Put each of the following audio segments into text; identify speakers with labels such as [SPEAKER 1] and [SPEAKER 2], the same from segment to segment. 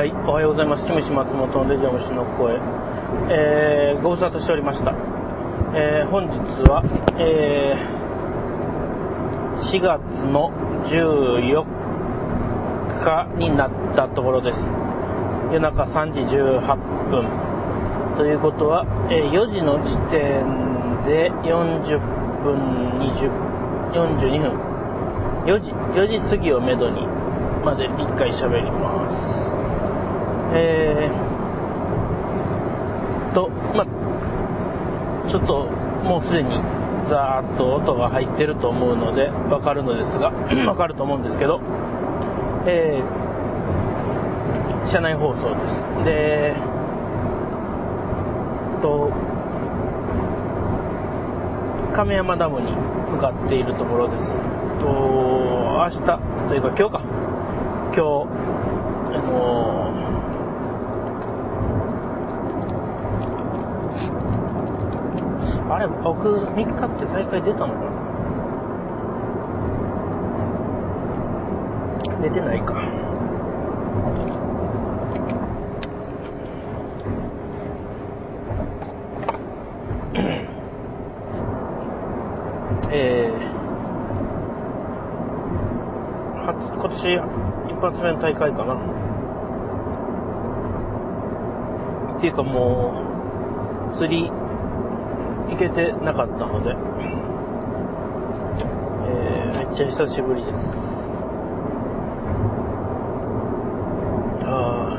[SPEAKER 1] はい、おはようございます。チムシ松本のレジャー虫の声。えー、ご無沙汰しておりました。えー、本日は、えー、4月の14日になったところです。夜中3時18分。ということは、え4時の時点で40分、20、42分。4時、4時過ぎをめどに、まで1回喋ります。えー、と、まあ、ちょっともうすでにザーッと音が入ってると思うのでわかるのですが、わかると思うんですけど、えー、車内放送です。で、と、亀山ダムに向かっているところです。と、明日というか今日か。今日、あのーあれ、僕3日って大会出たのかな？出てないか。えー初今年一発目の大会かな。っていうかもう、釣り行けてなかったので、えーめっちゃ久しぶりです。あ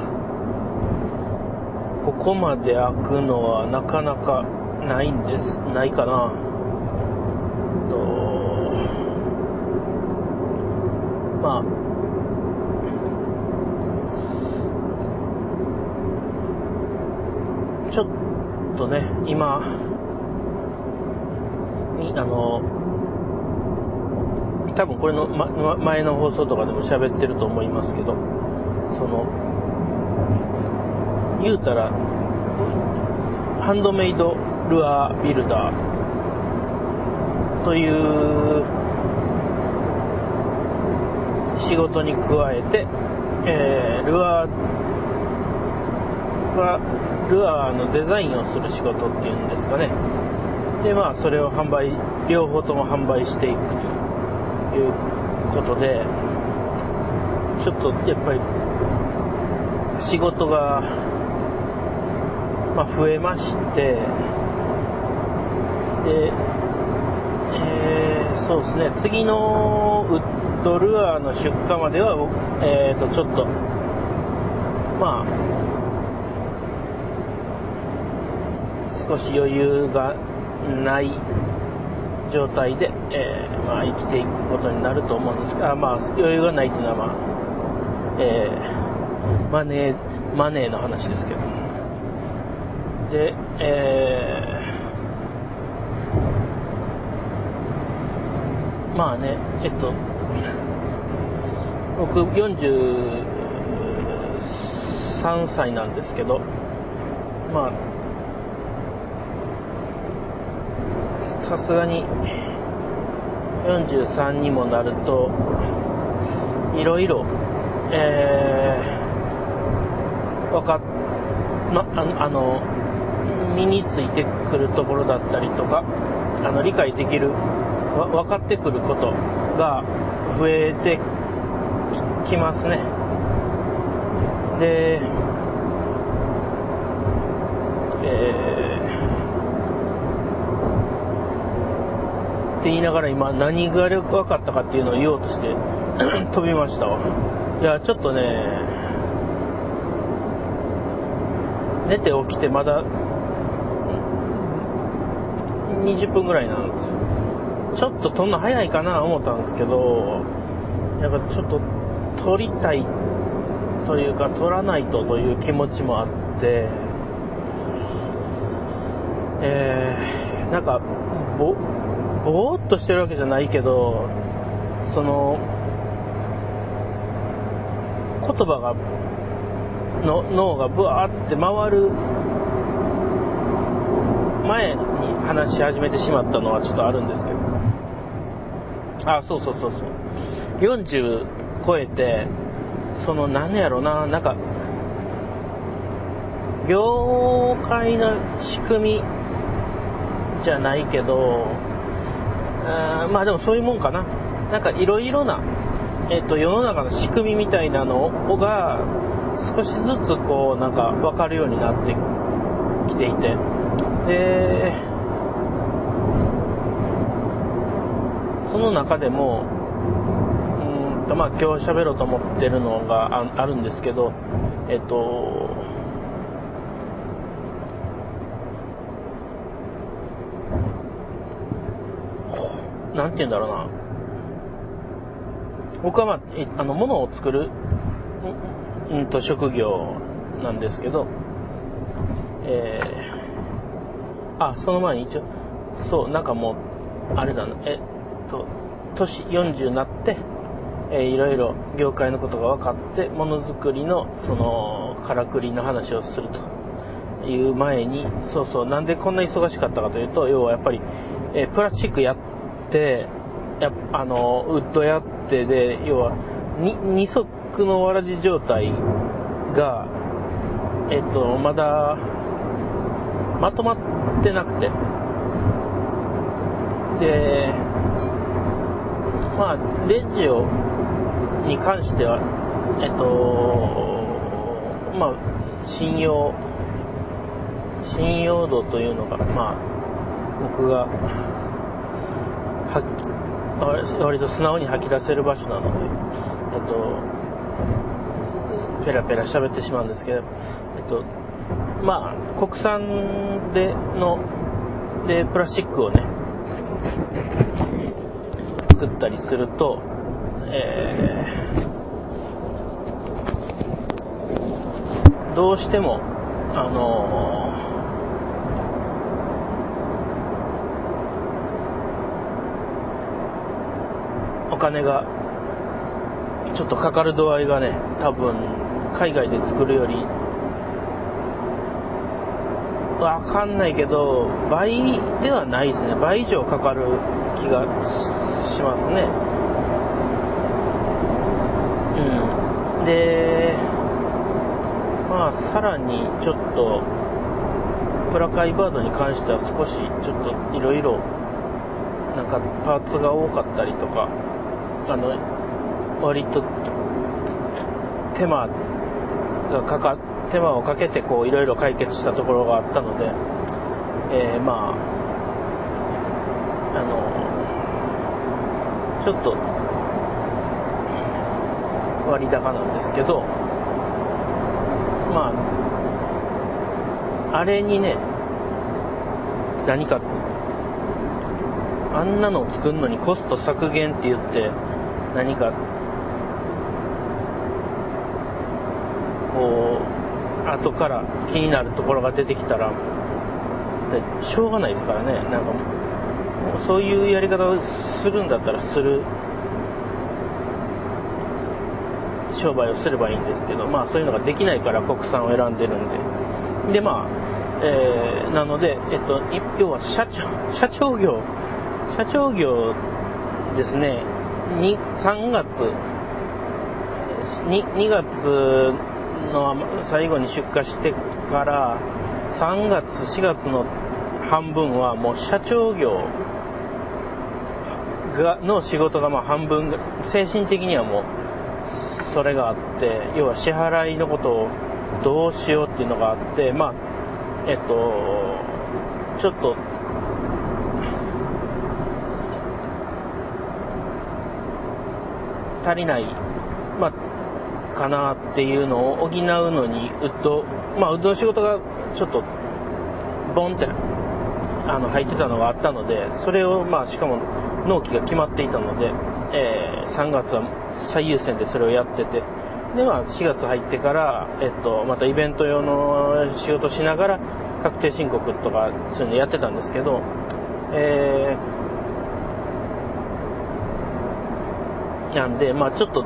[SPEAKER 1] ー。ここまで開くのはなかなかないんです、ないかな。と。まあ、ちょっとね、今、あの、多分これの、ま、前の放送とかでも喋ってると思いますけど、その、言うたら、ハンドメイドルアービルダーという仕事に加えて、えールアーはルアーのデザインをする仕事っていうんですかね。で、まあ、それを販売、両方とも販売していくということで、ちょっとやっぱり仕事が、まあ、増えまして、で、えーそうですね、次のウッドルアーの出荷までは、えー、とちょっと、まあ、少し余裕がない状態で、えーまあ、生きていくことになると思うんですが、まあ、余裕がないというのは、まあ、えーマネー、マネーの話ですけど。で、えーまあね、えっと、僕43歳なんですけど、まあ、さすがに43にもなると、いろいろ、えー、わかっ、ま、あの、身についてくるところだったりとか、あの、理解できる、分かってくることが増えてききますね。で、えー、って言いながら今何が分かったかっていうのを言おうとして 飛びましたわ。いや、ちょっとね、寝て起きてまだ20分ぐらいなんですよ。ちょっと撮んの早いかな思ったんですけど、やっぱちょっと撮りたいというか撮らないとという気持ちもあって、えー、なんか、ぼ、ぼーっとしてるわけじゃないけど、その、言葉が、の脳がブワーって回る前に話し始めてしまったのはちょっとあるんですけど。あ、そうそうそうそう。40超えて、その何やろな、なんか、業界の仕組みじゃないけど、あまあでもそういうもんかな。なんかいろいろな、えっ、と、世の中の仕組みみたいなのが、少しずつこう、なんか分かるようになってきていて。で、その中でも、うんと、まあ今日喋ろうと思ってるのがあるんですけど、えっ、と、なんて言うんだろうな。僕はまあ、あの、物を作る、うんと、職業なんですけど、えー、あ、その前に一応、そう、なんかもう、あれだな、えっと、年40になって、えー、いろいろ業界のことが分かって、ものづくりの、その、からくりの話をするという前に、そうそう、なんでこんな忙しかったかというと、要はやっぱり、えー、プラスチックやって、やあの、ウッドやってで、要は、二足のわらじ状態が、えっと、まだ、まとまってなくて。で、まあ、レジオに関しては、えっと、まあ、信用、信用度というのが、まあ、僕が、割と素直に吐き出せる場所なので、えっと、ペラペラ喋ってしまうんですけど、えっと、まあ、国産での、で、プラスチックをね、作ったりすると、えー、どうしても、あの金がちょっとかかる度合いがね、多分海外で作るより、わかんないけど、倍ではないですね。倍以上かかる気がしますね。うん。で、まあ、さらにちょっと、プラカイバードに関しては少しちょっといろいろなんかパーツが多かったりとか、あの、割と手間がかか、手間をかけてこういろいろ解決したところがあったので、えー、まあ、あの、ちょっと割高なんですけど、まあ、あれにね、何か、あんなのを作るのにコスト削減って言って、何か、こう、後から気になるところが出てきたら、しょうがないですからね。なんかもう、そういうやり方をするんだったらする、商売をすればいいんですけど、まあそういうのができないから国産を選んでるんで。で、まあ、えー、なので、えっと、要は社長、社長業、社長業ですね、に3月。2、2月の最後に出荷してから、3月、4月の半分はもう社長業がの仕事がまあ半分、精神的にはもうそれがあって、要は支払いのことをどうしようっていうのがあって、まあ、えっと、ちょっと足りない、まあ、かなっていうのを補うのに、ウッド、まあ、ウッドの仕事がちょっと、ボンって、あの、入ってたのがあったので、それを、まあ、しかも、納期が決まっていたので、えー、3月は最優先でそれをやってて、で、まあ、4月入ってから、えっと、またイベント用の仕事しながら、確定申告とか、そういうのやってたんですけど、えー、なんで、まあちょっと、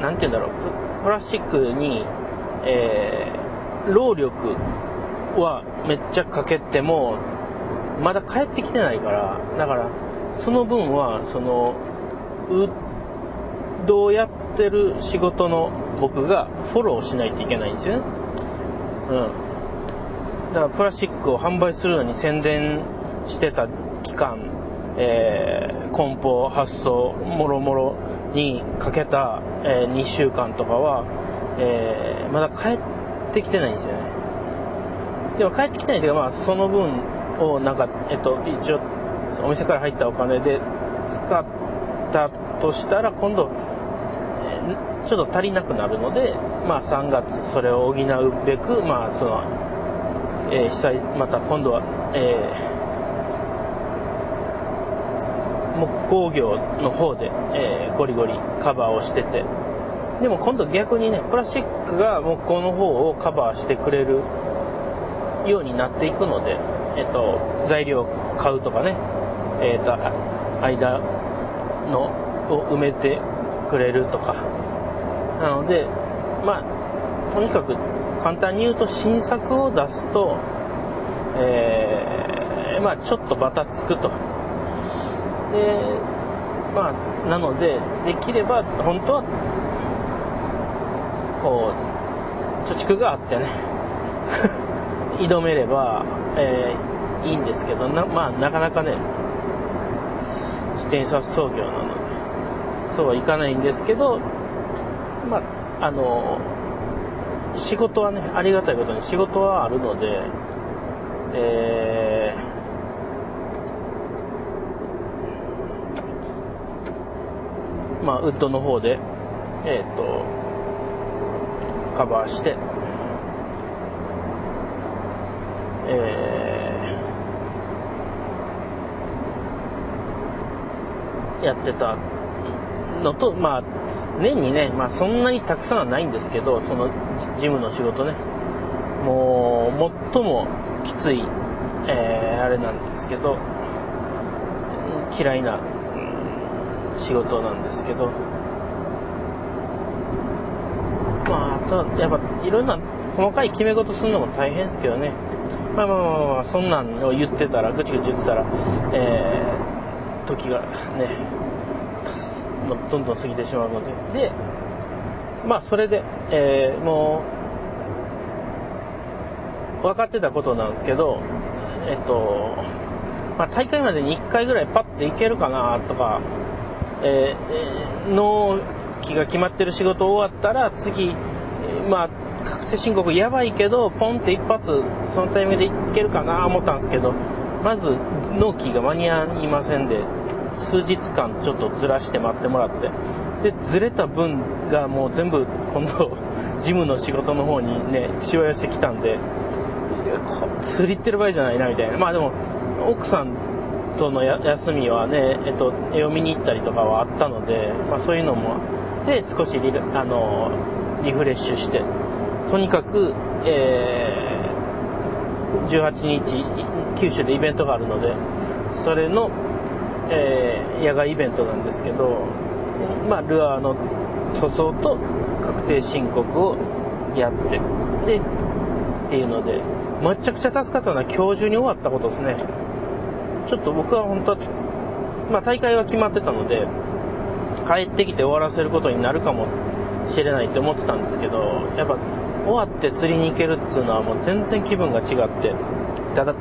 [SPEAKER 1] なんて言うんだろう、プラスチックに、えー、労力はめっちゃかけても、まだ帰ってきてないから、だから、その分は、その、ウッドをやってる仕事の僕がフォローしないといけないんですよね。うんだからプラスチックを販売するのに宣伝してた期間、えー、梱包、発送、もろもろにかけた、えー、2週間とかは、えー、まだ帰ってきてないんですよね。でも帰ってきてないというか、まあ、その分を、なんか、えっと、一応、お店から入ったお金で使ったとしたら、今度、ちょっと足りなくなるので、まあ、3月それを補うべく、まあ、その、えー、被災、また今度は、えー、木工業の方で、えー、ゴリゴリカバーをしてて、でも今度逆にね、プラスチックが木工の方をカバーしてくれるようになっていくので、えっ、と、材料を買うとかね、えっ、と、間のを埋めてくれるとか、なので、まあ、とにかく簡単に言うと新作を出すと、えー、まあちょっとバタつくと。で、まあ、なので、できれば本当は、こう、貯蓄があってね、挑めれば、えー、いいんですけど、なまあなかなかね、自転車操業なので、そうはいかないんですけど、まあ、あの、仕事はね、ありがたいことに仕事はあるので、えー、まあ、ウッドの方で、えっ、ー、と、カバーして、えー、やってたのと、まあ、年にね、まあそんなにたくさんはないんですけど、その事務の仕事ね、もう最もきつい、えー、あれなんですけど、嫌いな、仕事なんですけど、まあ、あと、やっぱいろんな細かい決め事するのも大変ですけどね、まあまあまあまあ、そんなんを言ってたら、ぐちぐち言ってたら、えー、時がね、どんどん過ぎてしまうので。で、まあ、それで、えー、もう、分かってたことなんですけど、えっと、まあ、大会までに1回ぐらいパッていけるかなとか、えー、納期が決まってる仕事終わったら次、まあ、確定申告やばいけど、ポンって一発、そのタイミングでいけるかな思ったんですけど、まず納期が間に合いませんで、数日間ちょっとずらして待ってもらって、で、ずれた分がもう全部今度、事務の仕事の方にね、しわ寄せきたんで、釣り行ってる場合じゃないなみたいな。まあでも、奥さんとの休みはね、えっと、絵を見に行ったりとかはあったので、まあそういうのも、で、少しリあのリフレッシュして、とにかく、えー、18日、九州でイベントがあるので、それのえー、野外イベントなんですけど、まあ、ルアーの塗装と確定申告をやって、で、っていうので、めちゃくちゃ助かったのは今日中に終わったことですね。ちょっと僕は本当は、まあ大会は決まってたので、帰ってきて終わらせることになるかもしれないって思ってたんですけど、やっぱ終わって釣りに行けるっつうのはもう全然気分が違って、ただ、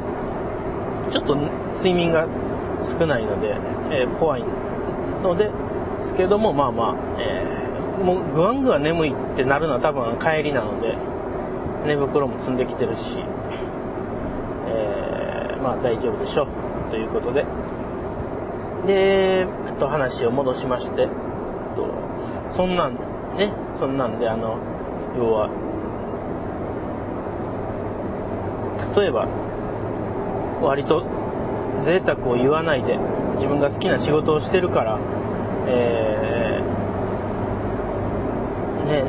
[SPEAKER 1] ちょっと睡眠が少ないので、えー、怖いので、すけども、まあまあ、えー、もうぐわんぐわ眠いってなるのは多分帰りなので、寝袋も積んできてるし、えー、まあ大丈夫でしょう。ということで。で、えっと、話を戻しまして、とそんなん、ね、そんなんで、あの、要は、例えば、割と贅沢を言わないで自分が好きな仕事をしてるから、えー、ね、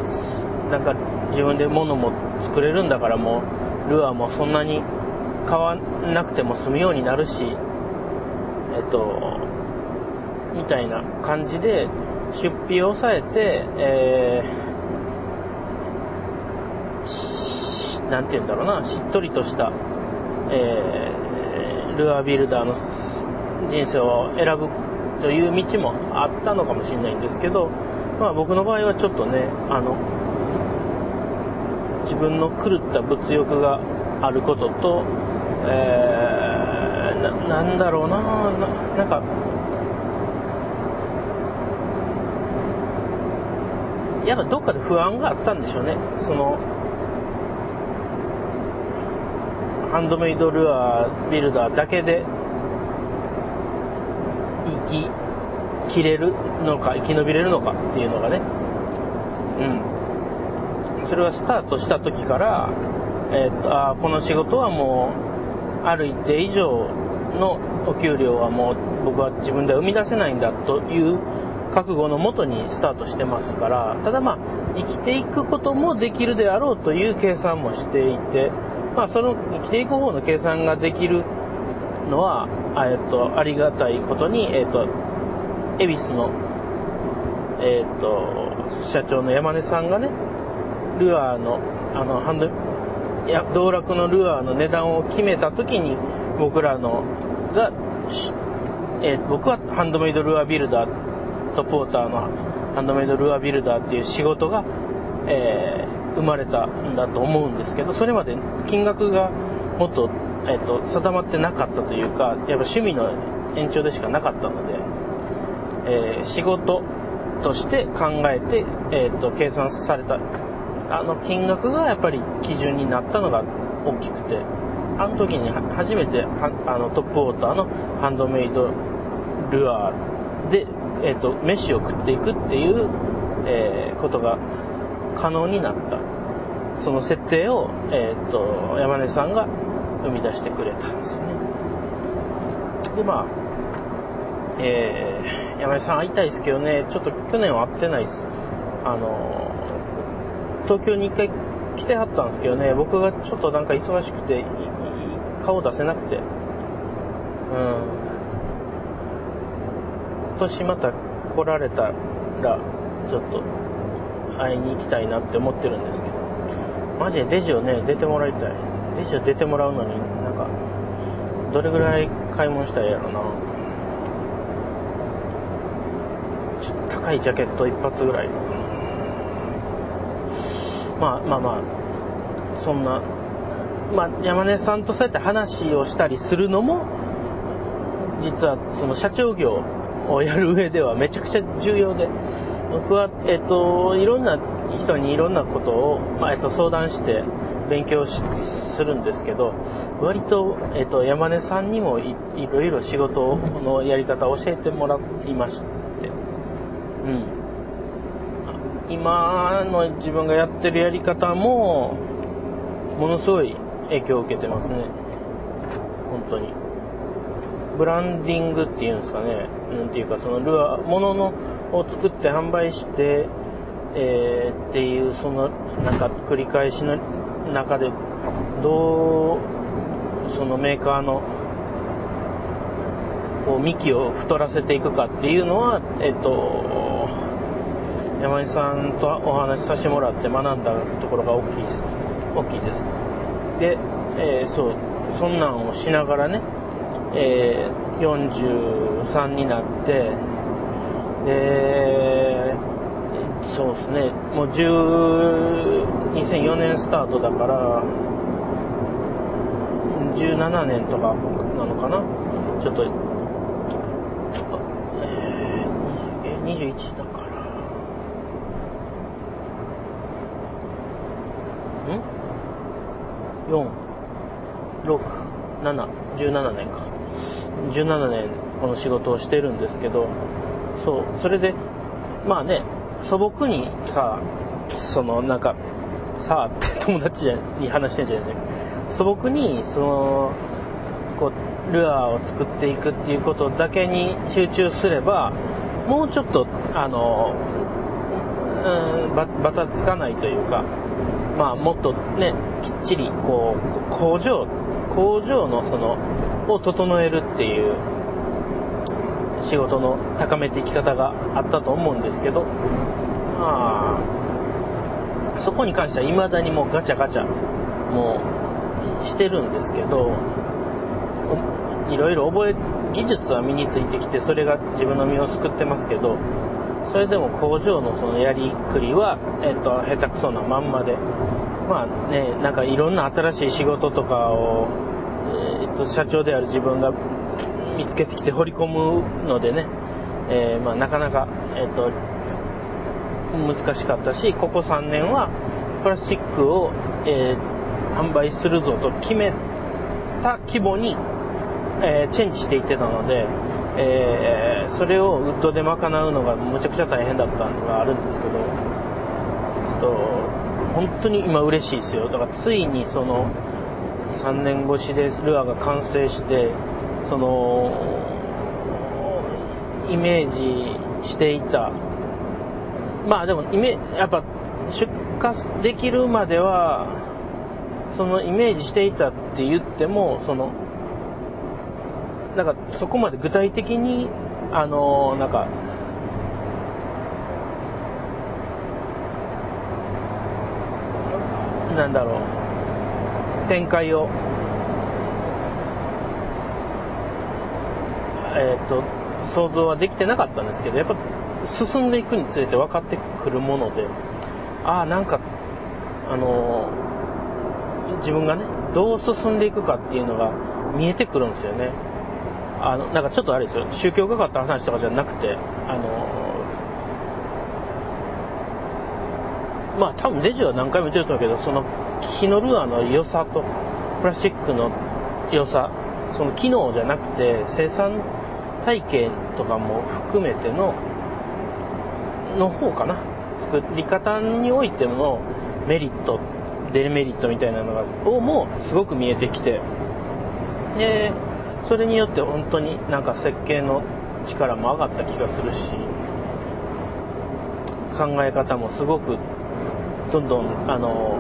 [SPEAKER 1] なんか自分で物も作れるんだからもうルアーもそんなに買わなくても済むようになるし、えっと、みたいな感じで出費を抑えて、えー、なんて言うんだろうな、しっとりとした、えルアービルダーの人生を選ぶという道もあったのかもしれないんですけど、まあ僕の場合はちょっとね、あの、自分の狂った物欲があることと、えー、ななんだろうな。ななんかやっぱどっかで不安があったんでしょうね。そのハンドメイドルアービルダーだけで生き切れるのか生き延びれるのかっていうのがね。うん。それはスタートした時からえー、っとあこの仕事はもうある一定以上のお給料はもう僕は自分では生み出せないんだという覚悟のもとにスタートしてますからただまあ生きていくこともできるであろうという計算もしていてまあその生きていく方の計算ができるのは、えっと、ありがたいことに、えっと、恵比寿の、えっと、社長の山根さんがね、ルアーの、あの、ハンド、いや、道楽のルアーの値段を決めた時に、僕らの、が、えー、僕はハンドメイドルアービルダーとポーターのハンドメイドルアービルダーっていう仕事が、えー、生まれたんだと思うんですけど、それまで金額がもっと、えっ、と、定まってなかったというか、やっぱ趣味の延長でしかなかったので、えー、仕事として考えて、えーと、計算されたあの金額がやっぱり基準になったのが大きくて。あの時に初めてあのトップウォーターのハンドメイドルアーで、えーと、飯を食っていくっていう、えー、ことが可能になった。その設定を、えーと山根さんが生み出してくれたんですよね。でまあえー、山根さん会いたいですけどね、ちょっと去年は会ってないです。あの、東京に一回来てはったんですけどね、僕がちょっとなんか忙しくて、顔出せなくて。うん。今年また来られたら、ちょっと会いに行きたいなって思ってるんですけど、マジでデジをね、出てもらいたい。デジを出てもらうのに、なんか、どれぐらい買い物したらやろな。ちょ高いジャケット一発ぐらいまあまあまあそんなまあ山根さんとそうやって話をしたりするのも実はその社長業をやる上ではめちゃくちゃ重要で僕は、えっと、いろんな人にいろんなことを、まあ、えっと、相談して勉強するんですけど割と、えっと、山根さんにもいろいろ仕事のやり方を教えてもらいましてうん。今の自分がやってるやり方も、ものすごい影響を受けてますね。本当に。ブランディングっていうんですかね。なんていうか、そのルアー、もののを作って販売して、えー、っていう、その、なんか繰り返しの中で、どう、そのメーカーのこう幹を太らせていくかっていうのは、えっと、山井さんとお話しさせてもらって学んだところが大きいです。大きいです。で、えー、そう、そんなんをしながらね、えー、43になって、で、そうですね、もう10、2004年スタートだから、17年とかなのかな？ちょっとえ21だから。ん ?4、6、7、17年か。17年この仕事をしてるんですけど、そう、それで、まあね、素朴にさ、そのなんか、さあって 友達に話してんじゃない素朴に、その、こう、ルアーを作っていくっていうことだけに集中すれば、もうちょっと、あの、うん、ばたつかないというか、まあ、もっとね、きっちり、こう、工場、工場のその、を整えるっていう仕事の高めていき方があったと思うんですけど、まあ、そこに関しては未だにもうガチャガチャ、もう、してるんですけど、いろいろ覚え、技術は身についてきて、それが自分の身を救ってますけど、それでも工場のそのやりくりは、えっと、下手くそなまんまで、まあね、なんかいろんな新しい仕事とかを、えっと、社長である自分が見つけてきて掘り込むのでね、えー、まあ、なかなか、えっと、難しかったし、ここ3年はプラスチックを、えー、販売するぞと決めた規模に、えー、チェンジしていってたので、えー、それをウッドで賄うのがむちゃくちゃ大変だったのがあるんですけど、と、本当に今嬉しいですよ。だからついにその3年越しでルアーが完成して、その、イメージしていた、まあでもイメ、やっぱ出荷できるまでは、そのイメージしていたって言っても、その、なんかそこまで具体的に、あの、なんか、なんだろう、展開を、えっ、ー、と、想像はできてなかったんですけど、やっぱ進んでいくにつれて分かってくるもので、ああ、なんか、あの自分がね、どう進んでいくかっていうのが見えてくるんですよね。あの、なんかちょっとあれですよ、宗教がかった話とかじゃなくて、あの、まあ多分レジは何回も言ってると思うけど、その木のルアーの良さとプラスチックの良さ、その機能じゃなくて生産体系とかも含めての、の方かな。作り方においてのメリット、デメリットみたいなのが、をもすごく見えてきて、で、それによって本当になんか設計の力も上がった気がするし、考え方もすごくどんどん、あの、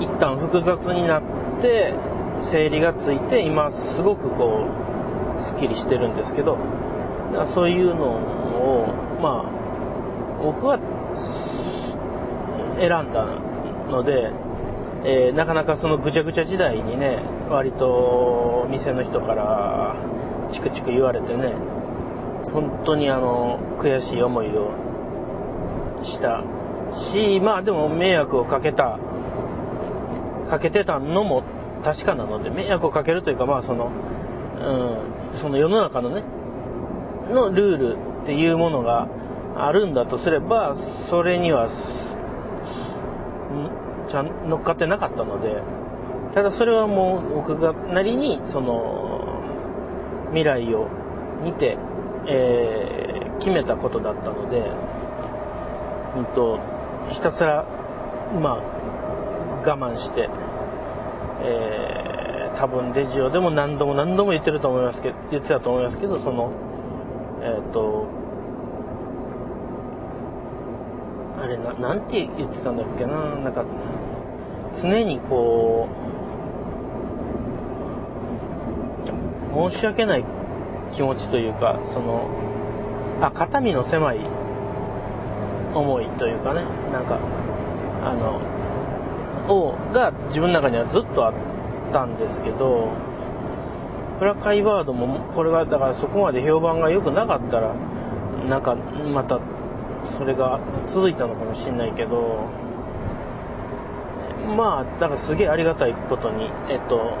[SPEAKER 1] 一旦複雑になって、整理がついて、今すごくこう、すっきりしてるんですけど、そういうのを、まあ、僕は選んだので、えー、なかなかそのぐちゃぐちゃ時代にね、割と店の人からチクチク言われてね、本当にあの、悔しい思いをしたし、まあでも迷惑をかけた、かけてたのも確かなので、迷惑をかけるというか、まあその、うん、その世の中のね、のルールっていうものがあるんだとすれば、それには、ちゃん乗っかってなかったので、ただそれはもう僕がなりに、その、未来を見て、えー、決めたことだったので、うんと、ひたすら、まあ、我慢して、えー、多分レジオでも何度も何度も言ってると思いますけど、言ってたと思いますけど、その、えっ、ー、と、あれな、なんて言ってたんだっけな、なんか、常にこう、申し訳ない気持ちというか、その、あ、肩身の狭い思いというかね、なんか、あの、を、が自分の中にはずっとあったんですけど、プラカイワードも、これが、だからそこまで評判が良くなかったら、なんか、また、それが続いたのかもしれないけど、まあ、だからすげえありがたいことに、えっと、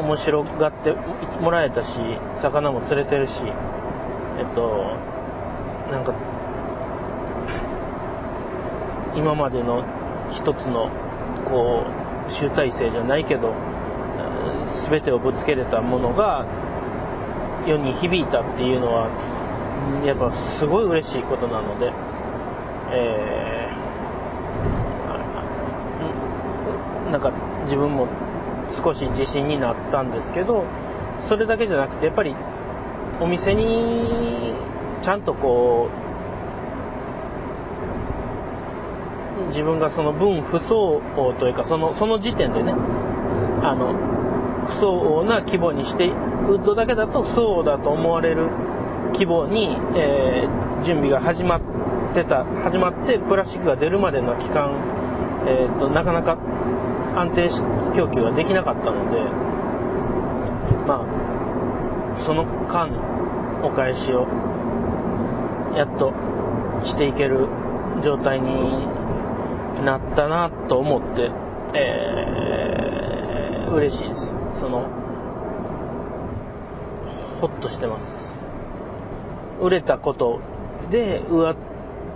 [SPEAKER 1] 面白がってもらえたし、魚も釣れてるし、えっと、なんか、今までの一つの、こう、集大成じゃないけど、全てをぶつけれたものが世に響いたっていうのは、やっぱすごい嬉しいことなので、えー、なんか自分も少し自信になったんですけど、それだけじゃなくて、やっぱりお店にちゃんとこう、自分がその分不相応というか、その、その時点でね、あの、不相応な規模にして、ウッドだけだと不相応だと思われる規模に、えー、準備が始まってた、始まってプラスチックが出るまでの期間、えー、っと、なかなか安定供給ができなかったので、まあ、その間、お返しをやっとしていける状態になったなと思って、えー、嬉しいです。その、ほっとしてます。売れたことで上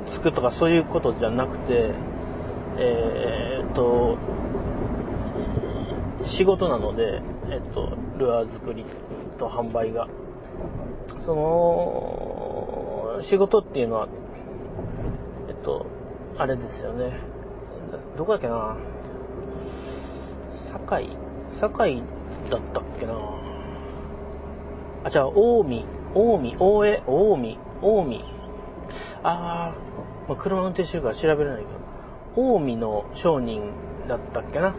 [SPEAKER 1] つくとかそういうことじゃなくて、えー、っと、仕事なので、えっと、ルアー作りと販売が。その、仕事っていうのは、えっと、あれですよね。どこだっけな。堺。堺だったっけな。あ、じゃあ、近江、近江、大江、近江、近江。あー、まあ、車運転してるから調べれないけど、近江の商人だったっけな。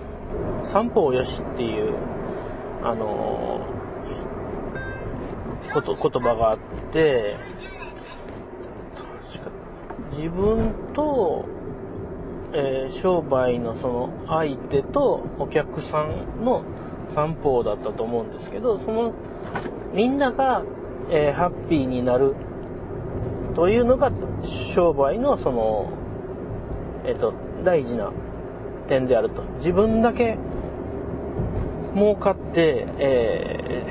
[SPEAKER 1] 三方よしっていう、あのー、こと、言葉があって、確か、自分と、えー、商売のその相手とお客さんの三方だったと思うんですけど、その、みんなが、えー、ハッピーになるというのが商売のその、えっ、と、大事な点であると。自分だけ儲かって、え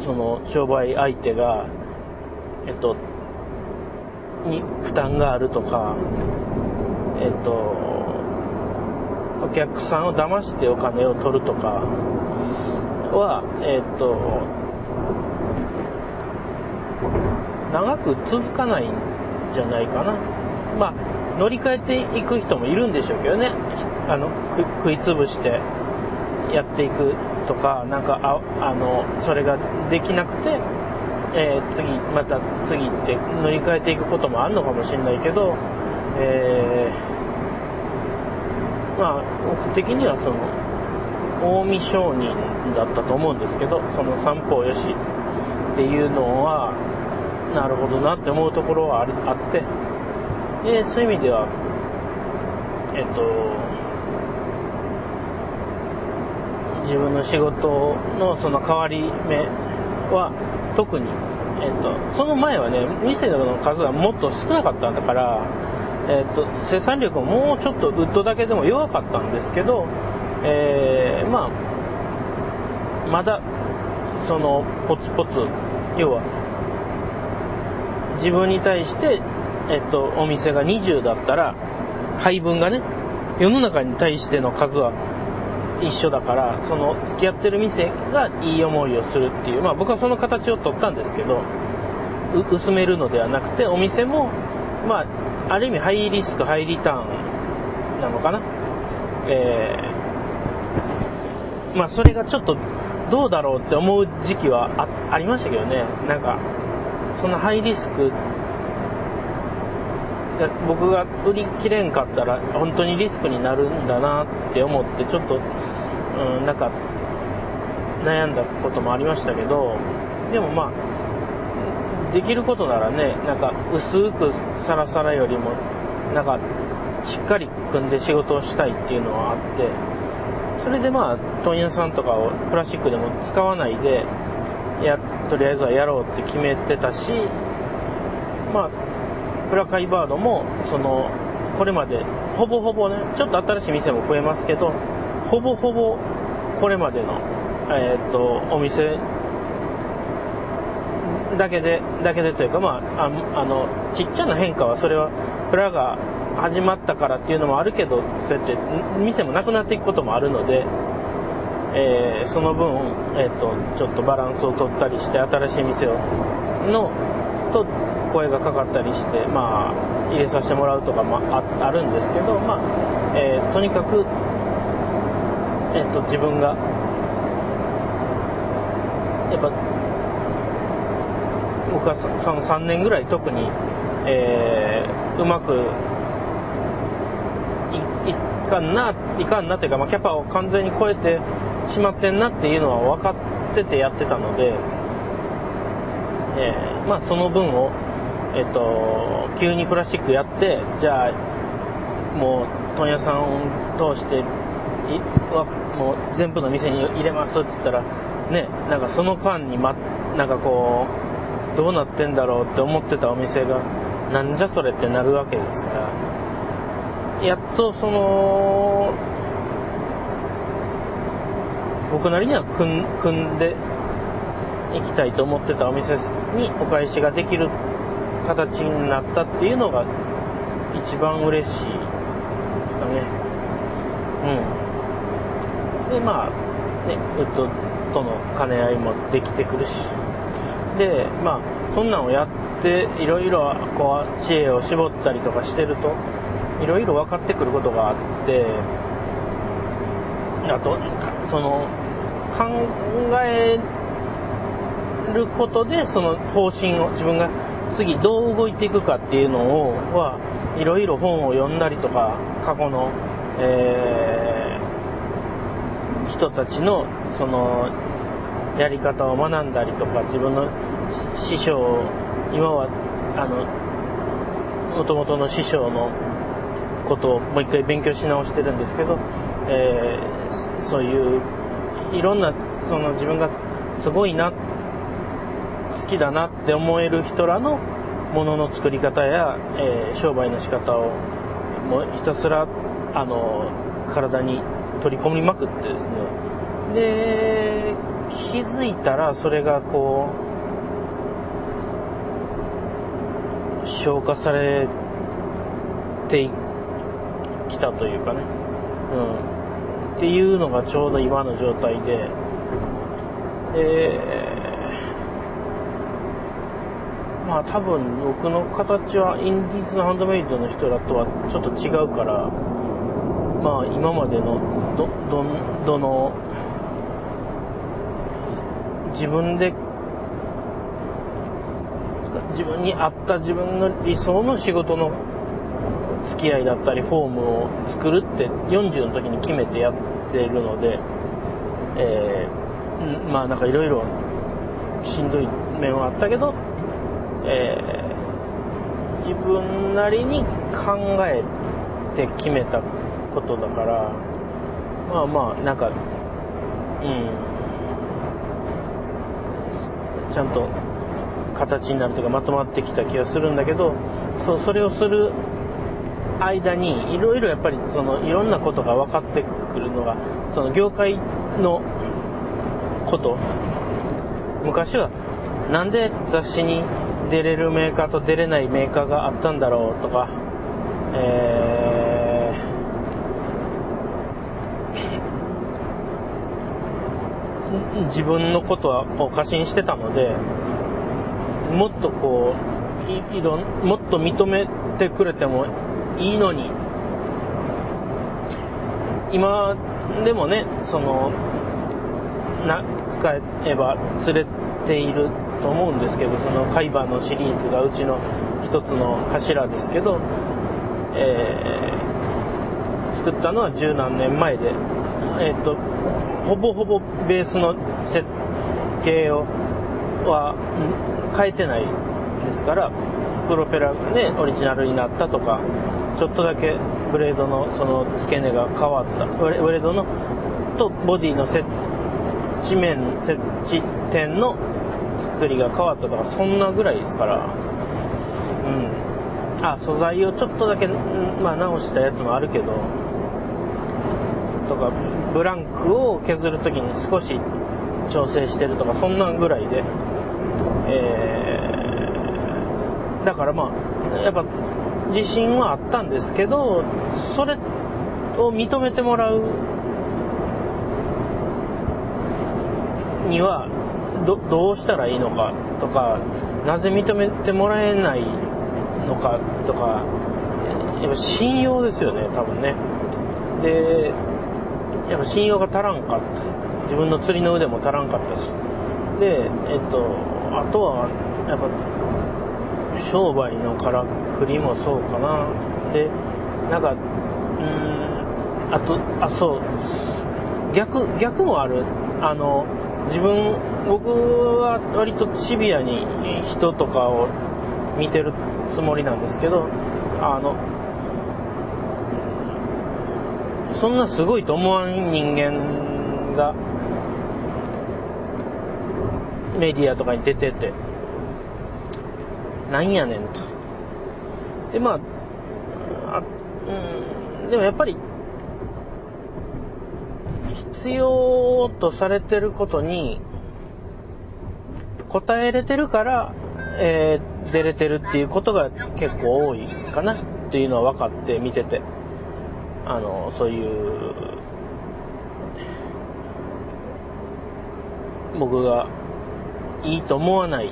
[SPEAKER 1] ー、その商売相手が、えっと、に負担があるとか、えっと、お客さんを騙してお金を取るとかは、えっと、長く続かないんじゃないかな。まあ、乗り換えていく人もいるんでしょうけどね。あの、食いつぶしてやっていくとか、なんか、ああの、それができなくて、えー、次、また次って乗り換えていくこともあるのかもしれないけど、えー、まあ、僕的にはその、近江商人だったと思うんですけど、その三方よしっていうのは、なるほどなって思うところはあって、で、そういう意味では、えっと、自分の仕事のその変わり目は特に、えっと、その前はね、店の数はもっと少なかったんだから、えっと、生産力ももうちょっとウッドだけでも弱かったんですけど、えー、まあ、まだ、その、ポツポツ、要は、自分に対してえっと、お店が20だったら、配分がね、世の中に対しての数は一緒だから、その付き合ってる店がいい思いをするっていう、まあ僕はその形を取ったんですけど、薄めるのではなくて、お店も、まあ、ある意味ハイリスク、ハイリターンなのかな。えー、まあそれがちょっとどうだろうって思う時期はありましたけどね。なんか、そんなハイリスク僕が売り切れんかったら本当にリスクになるんだなって思ってちょっと、うん、なんか悩んだこともありましたけどでもまあできることならねなんか薄くサラサラよりもなんかしっかり組んで仕事をしたいっていうのはあってそれでまあ問屋さんとかをプラスチックでも使わないでやとりあえずはやろうって決めてたしまあプラカイバードも、その、これまで、ほぼほぼね、ちょっと新しい店も増えますけど、ほぼほぼこれまでの、えー、っと、お店だけで、だけでというか、まあ、あの、ちっちゃな変化は、それは、プラが始まったからっていうのもあるけど、そうやって、店もなくなっていくこともあるので、えー、その分、えっ、と、ちょっとバランスを取ったりして、新しい店を、の、と、声がかかったりして、まあ、入れさせてもらうとかもあるんですけど、まあ、えー、とにかく、えっ、と、自分が、やっぱ、僕はその3年ぐらい特に、えー、うまくいいかんな、いかんなというか、まあ、キャパを完全に超えてしまってんなっていうのは分かっててやってたので、えー、まあその分をえっと、急にプラスチックやって、じゃあ、もう、問屋さんを通して、はもう全部の店に入れますって言ったら、ね、なんかその間にま、なんかこう、どうなってんだろうって思ってたお店がなんじゃそれってなるわけですから。やっとその僕なりには組んでいきたいと思ってたお店にお返しができる形になったっていうのが一番嬉しいですかね。うん。で、まあ、ね、ウッドとの兼ね合いもできてくるし。で、まあ、そんなんをやって、いろいろ、こう、知恵を絞ったりとかしてると、いろいろ分かってくることがあって、あと、その、考えることで、その方針を自分が次どう動いていくかっていうのをはいろいろ本を読んだりとか過去の、えー、人たちのそのやり方を学んだりとか自分の師匠今はあのもともとの師匠のことをもう一回勉強し直してるんですけど、えー、そういういろんなその自分がすごいなって好きだなって思える人らのものの作り方や、えー、商売の仕方をもうひたすらあの体に取り込みまくってですね。で気づいたらそれがこう消化されてきたというかね、うん、っていうのがちょうど今の状態で。でまあ多分僕の形はインディーズのハンドメイドの人らとはちょっと違うから、まあ今までのど、ど、どの、自分で、自分に合った自分の理想の仕事の付き合いだったりフォームを作るって40の時に決めてやってるので、えー、まあなんかいろいろしんどい面はあったけど、えー、自分なりに考えて決めたことだから、まあまあ、なんか、うん、ちゃんと形になるというかまとまってきた気がするんだけど、そう、それをする間に、いろいろやっぱりそのいろんなことが分かってくるのが、その業界のこと、昔はなんで雑誌に出れるメーカーと出れないメーカーがあったんだろうとか、えー、自分のことはこう過信してたので、もっとこう、いいろもっと認めてくれてもいいのに、今でもね、その、な、使えば釣れていると思うんですけど、その海馬のシリーズがうちの一つの柱ですけど、えー、作ったのは十何年前で、えっ、ー、と、ほぼほぼベースの設計をは変えてないですから、プロペラがね、オリジナルになったとか、ちょっとだけブレードのその付け根が変わった、ブレードのとボディの設置面、設置点の作りが変わったとか、そんなぐらいですから、うん。あ、素材をちょっとだけ、まあ直したやつもあるけど、とか、ブランクを削るときに少し調整してるとか、そんなぐらいで、えー、だからまあ、やっぱ自信はあったんですけど、それを認めてもらうには、どどうしたらいいのかとか、なぜ認めてもらえないのかとか、やっぱ信用ですよね、多分ね。で、やっぱ信用が足らんかった。自分の釣りの腕も足らんかったし。で、えっと、あとは、やっぱ、商売のからくりもそうかな。で、なんか、うん、あと、あ、そう、逆、逆もある。あの、自分、僕は割とシビアに人とかを見てるつもりなんですけど、あの、そんなすごいと思わん人間がメディアとかに出てて、なんやねんと。で、まあ、あうん、でもやっぱり、必要とされてることに、答えれてるから、えー、出れてるっていうことが結構多いかな。っていうのは分かって見てて。あの、そういう、僕がいいと思わない。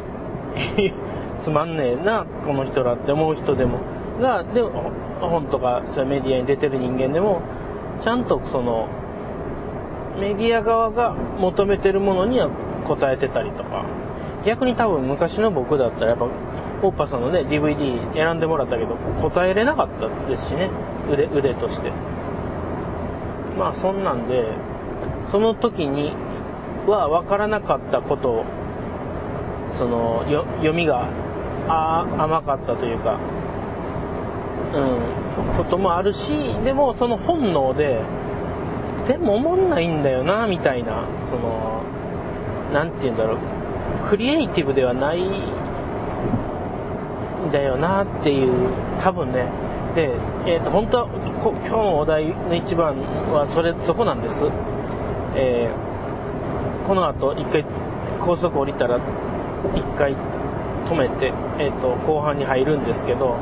[SPEAKER 1] つまんねえな、この人らって思う人でも、が、でも、本とか、そううメディアに出てる人間でも、ちゃんとその、メディア側が求めてるものには答えてたりとか、逆に多分昔の僕だったらやっぱ、オッパさんのね、DVD 選んでもらったけど、答えれなかったですしね、腕、腕として。まあそんなんで、その時には分からなかったことを、その、よ読みがあ甘かったというか、うん、こともあるし、でもその本能で、でも思んないんだよな、みたいな、その、なんて言うんだろう、クリエイティブではないんだよなっていう、多分ね、で、えっ、ー、と、本当は今日のお題の一番はそれ、そこなんです。えー、この後一回高速降りたら一回止めて、えっ、ー、と、後半に入るんですけど、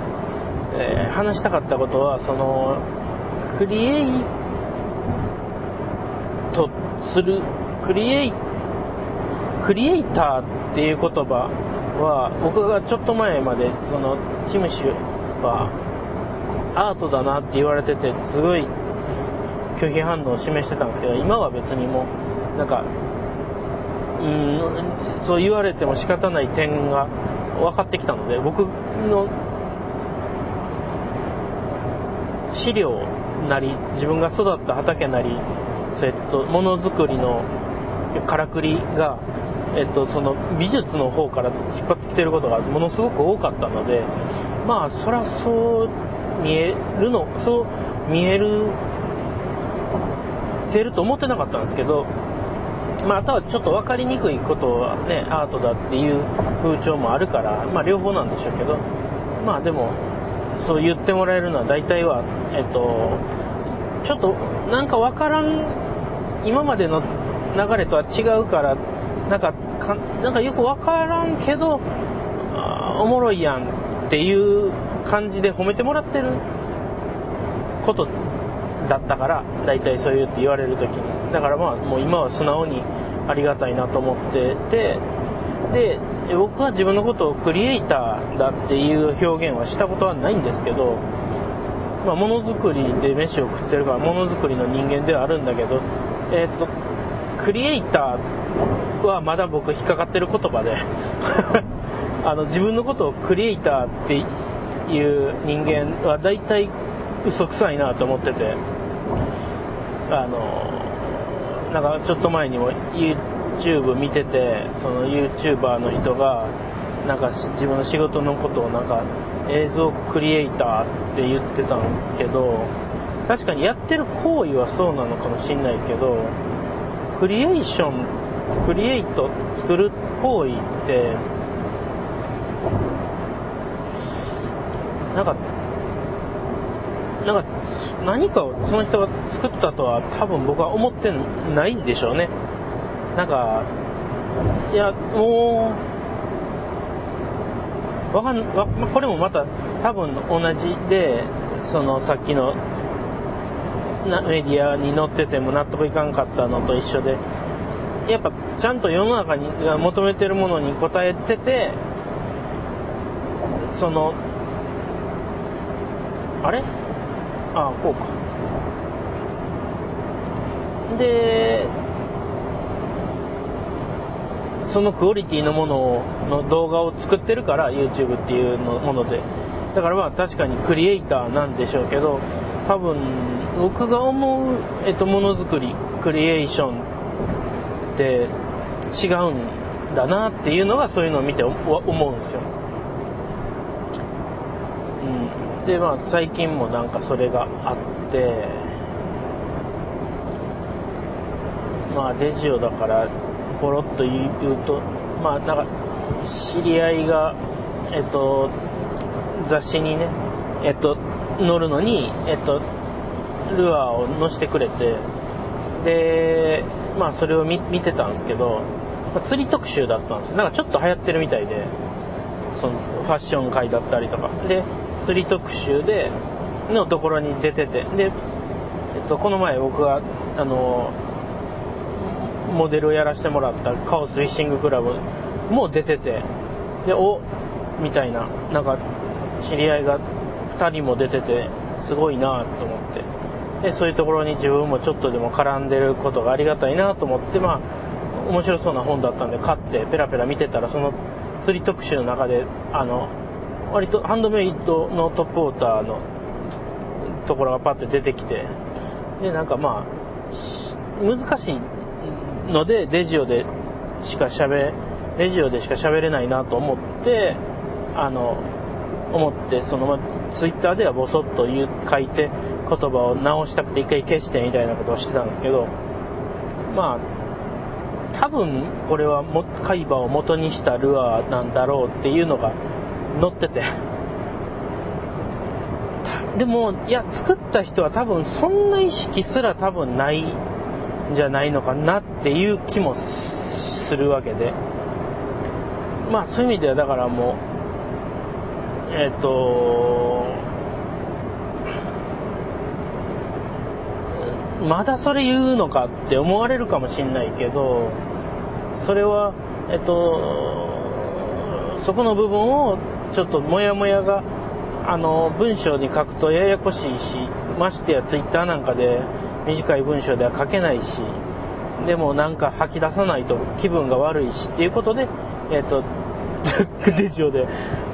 [SPEAKER 1] えー、話したかったことは、その、クリエイトする、クリエイ、クリエイターっていう言葉は、僕がちょっと前まで、その、チムシは、アートだなって言われてて、すごい拒否反応を示してたんですけど、今は別にもう、なんか、うん、そう言われても仕方ない点が分かってきたので、僕の資料なり、自分が育った畑なり、えっと、ものづくりのからくりが、えっと、その美術の方から引っ張ってきてることがものすごく多かったので、まあ、そりゃそう見えるの、そう見える、てると思ってなかったんですけど、まあ、あとはちょっと分かりにくいことはね、アートだっていう風潮もあるから、まあ、両方なんでしょうけど、まあでも、そう言ってもらえるのは大体は、えっと、ちょっとなんか分からん、今までの流れとは違うから、なんか、かなんかよく分からんけど、おもろいやんっていう感じで褒めてもらってることだったから、大体そう言って言われるときに。だからまあ、もう今は素直にありがたいなと思ってて、で、僕は自分のことをクリエイターだっていう表現はしたことはないんですけど、まあ、ものづくりで飯を食ってるから、ものづくりの人間ではあるんだけど、えっ、ー、と、クリエイターはまだ僕引っかかってる言葉で あの、自分のことをクリエイターっていう人間は大体嘘くさいなと思ってて、あの、なんかちょっと前にも YouTube 見てて、その YouTuber の人が、なんか自分の仕事のことをなんか映像クリエイターって言ってたんですけど、確かにやってる行為はそうなのかもしんないけど、クリエーション、クリエイト、作る行為って、なんか、なんか、何かをその人が作ったとは多分僕は思ってないんでしょうね。なんか、いや、もう、わかん、わ、これもまた多分同じで、そのさっきのなメディアに載ってても納得いかんかったのと一緒で、やっぱちゃんと世の中にが求めてるものに応えてて、その、あれ？ああ、こうか。で、そのクオリティのものをの動画を作ってるから YouTube っていうのもので。だからまあ確かにクリエイターなんでしょうけど、多分僕が思う、えっと、ものづくり、クリエーションって違うんだなっていうのがそういうのを見て思うんですよ。うん。で、まあ最近もなんかそれがあって、まあレジオだからポロッと言うと、まあなんか知り合いがえっと、雑誌にね、えっと、載るのに、えっと、ルアーを載せてくれて、で、まあそれを見てたんですけど、まあ、釣り特集だったんですよ。なんかちょっと流行ってるみたいで、そのファッション界だったりとか。で、釣り特集で、のところに出てて、で、えっと、この前僕が、あの、モデルをやらせてもらったカオスフィッシングクラブも出てて、で、おみたいな、なんか、知り合いが2人も出てて、すごいなと思って。で、そういうところに自分もちょっとでも絡んでることがありがたいなと思って、まあ、面白そうな本だったんで買ってペラペラ見てたら、その釣り特集の中で、あの、割とハンドメイドのトップウォーターのところがパッて出てきて、で、なんかまあ、難しいので、レジオでしか喋、レジオでしか喋れないなと思って、あの、思って、その、ツイッターではボソッと言う書いて、言葉を直したくて一回消してみたいなことをしてたんですけど、まあ、多分これはも海馬を元にしたルアーなんだろうっていうのが載ってて。でも、いや、作った人は多分そんな意識すら多分ないじゃないのかなっていう気もするわけで。まあそういう意味ではだからもう、えっ、ー、と、まだそれ言うのかって思われるかもしんないけど、それは、えっと、そこの部分をちょっとモヤモヤが、あの、文章に書くとややこしいし、ましてやツイッターなんかで短い文章では書けないし、でもなんか吐き出さないと気分が悪いしっていうことで、えっと、デジオで、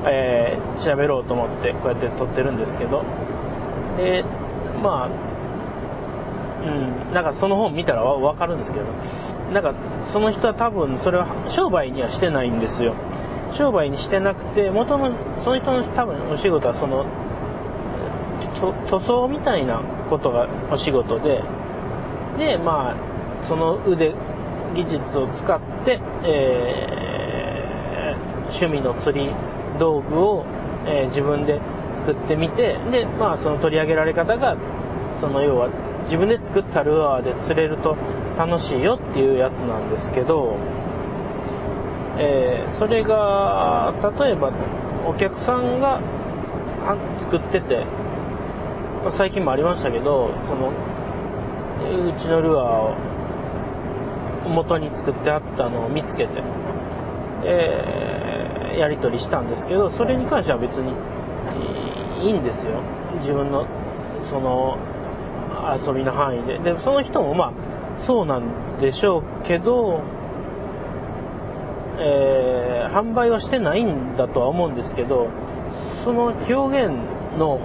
[SPEAKER 1] えー、喋ろうと思ってこうやって撮ってるんですけど、で、まあ、うん、なんかその本見たらわかるんですけど、なんかその人は多分それは商売にはしてないんですよ。商売にしてなくて、元の、その人の多分お仕事はその、塗装みたいなことがお仕事で、で、まあ、その腕、技術を使って、えー、趣味の釣り道具を、えー、自分で作ってみて、で、まあ、その取り上げられ方が、その要は自分で作ったルアーで釣れると楽しいよっていうやつなんですけど、えー、それが、例えばお客さんが作ってて、まあ、最近もありましたけど、その、うちのルアーを元に作ってあったのを見つけて、えー、やり取りしたんですけど、それに関しては別にいいんですよ。自分の、その、遊びの範囲で。で、その人もまあ、そうなんでしょうけど、えー、販売はしてないんだとは思うんですけど、その表現の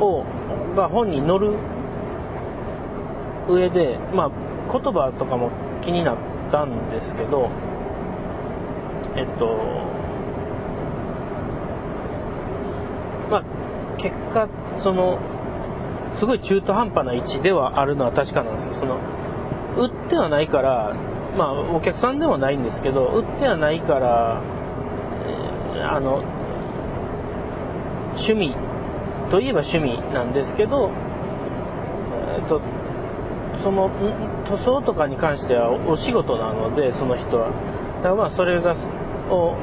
[SPEAKER 1] をが本に載る上で、まあ、言葉とかも気になったんですけど、えっと、まあ、結果、その、すごい中途半端な位置ではあるのは確かなんですよ。その、売ってはないから、まあ、お客さんでもないんですけど、売ってはないから、えー、あの、趣味といえば趣味なんですけど、え、ー、と、その、塗装とかに関してはお仕事なので、その人は。だからまあ、それが、を、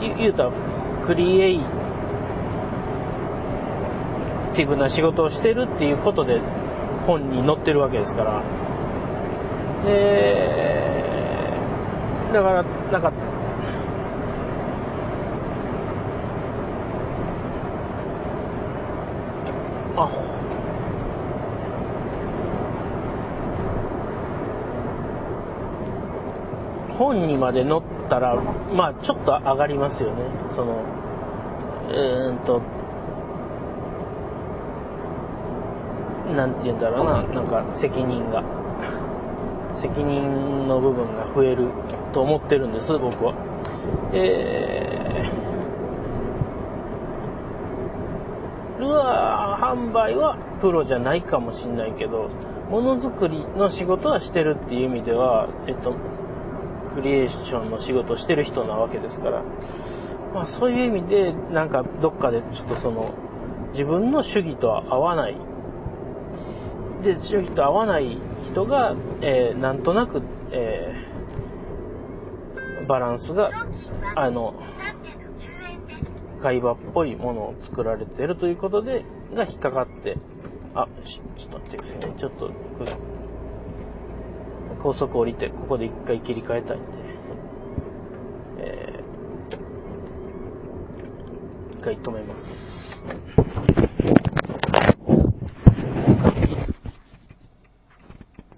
[SPEAKER 1] 言うたら、クリエイティブな仕事をしてるっていうことで本に載ってるわけですから。で、だから、なんか、あ、本にまで載ったら、まあちょっと上がりますよね。その、えー、っと、なんて言うんだろうな、なんか責任が、責任の部分が増えると思ってるんです、僕は。えー、ルア販売はプロじゃないかもしんないけど、ものづくりの仕事はしてるっていう意味では、えっと、クリエーションの仕事をしてる人なわけですから、まあそういう意味で、なんかどっかでちょっとその、自分の主義とは合わない。で、主義と合わない人が、えーなんとなく、えーバランスが、あの、会話っぽいものを作られてるということで、が引っかかって、あ、しちょっと待ってくださいね。ちょっと、高速降りて、ここで一回切り替えたいんで、えー、一回止めます。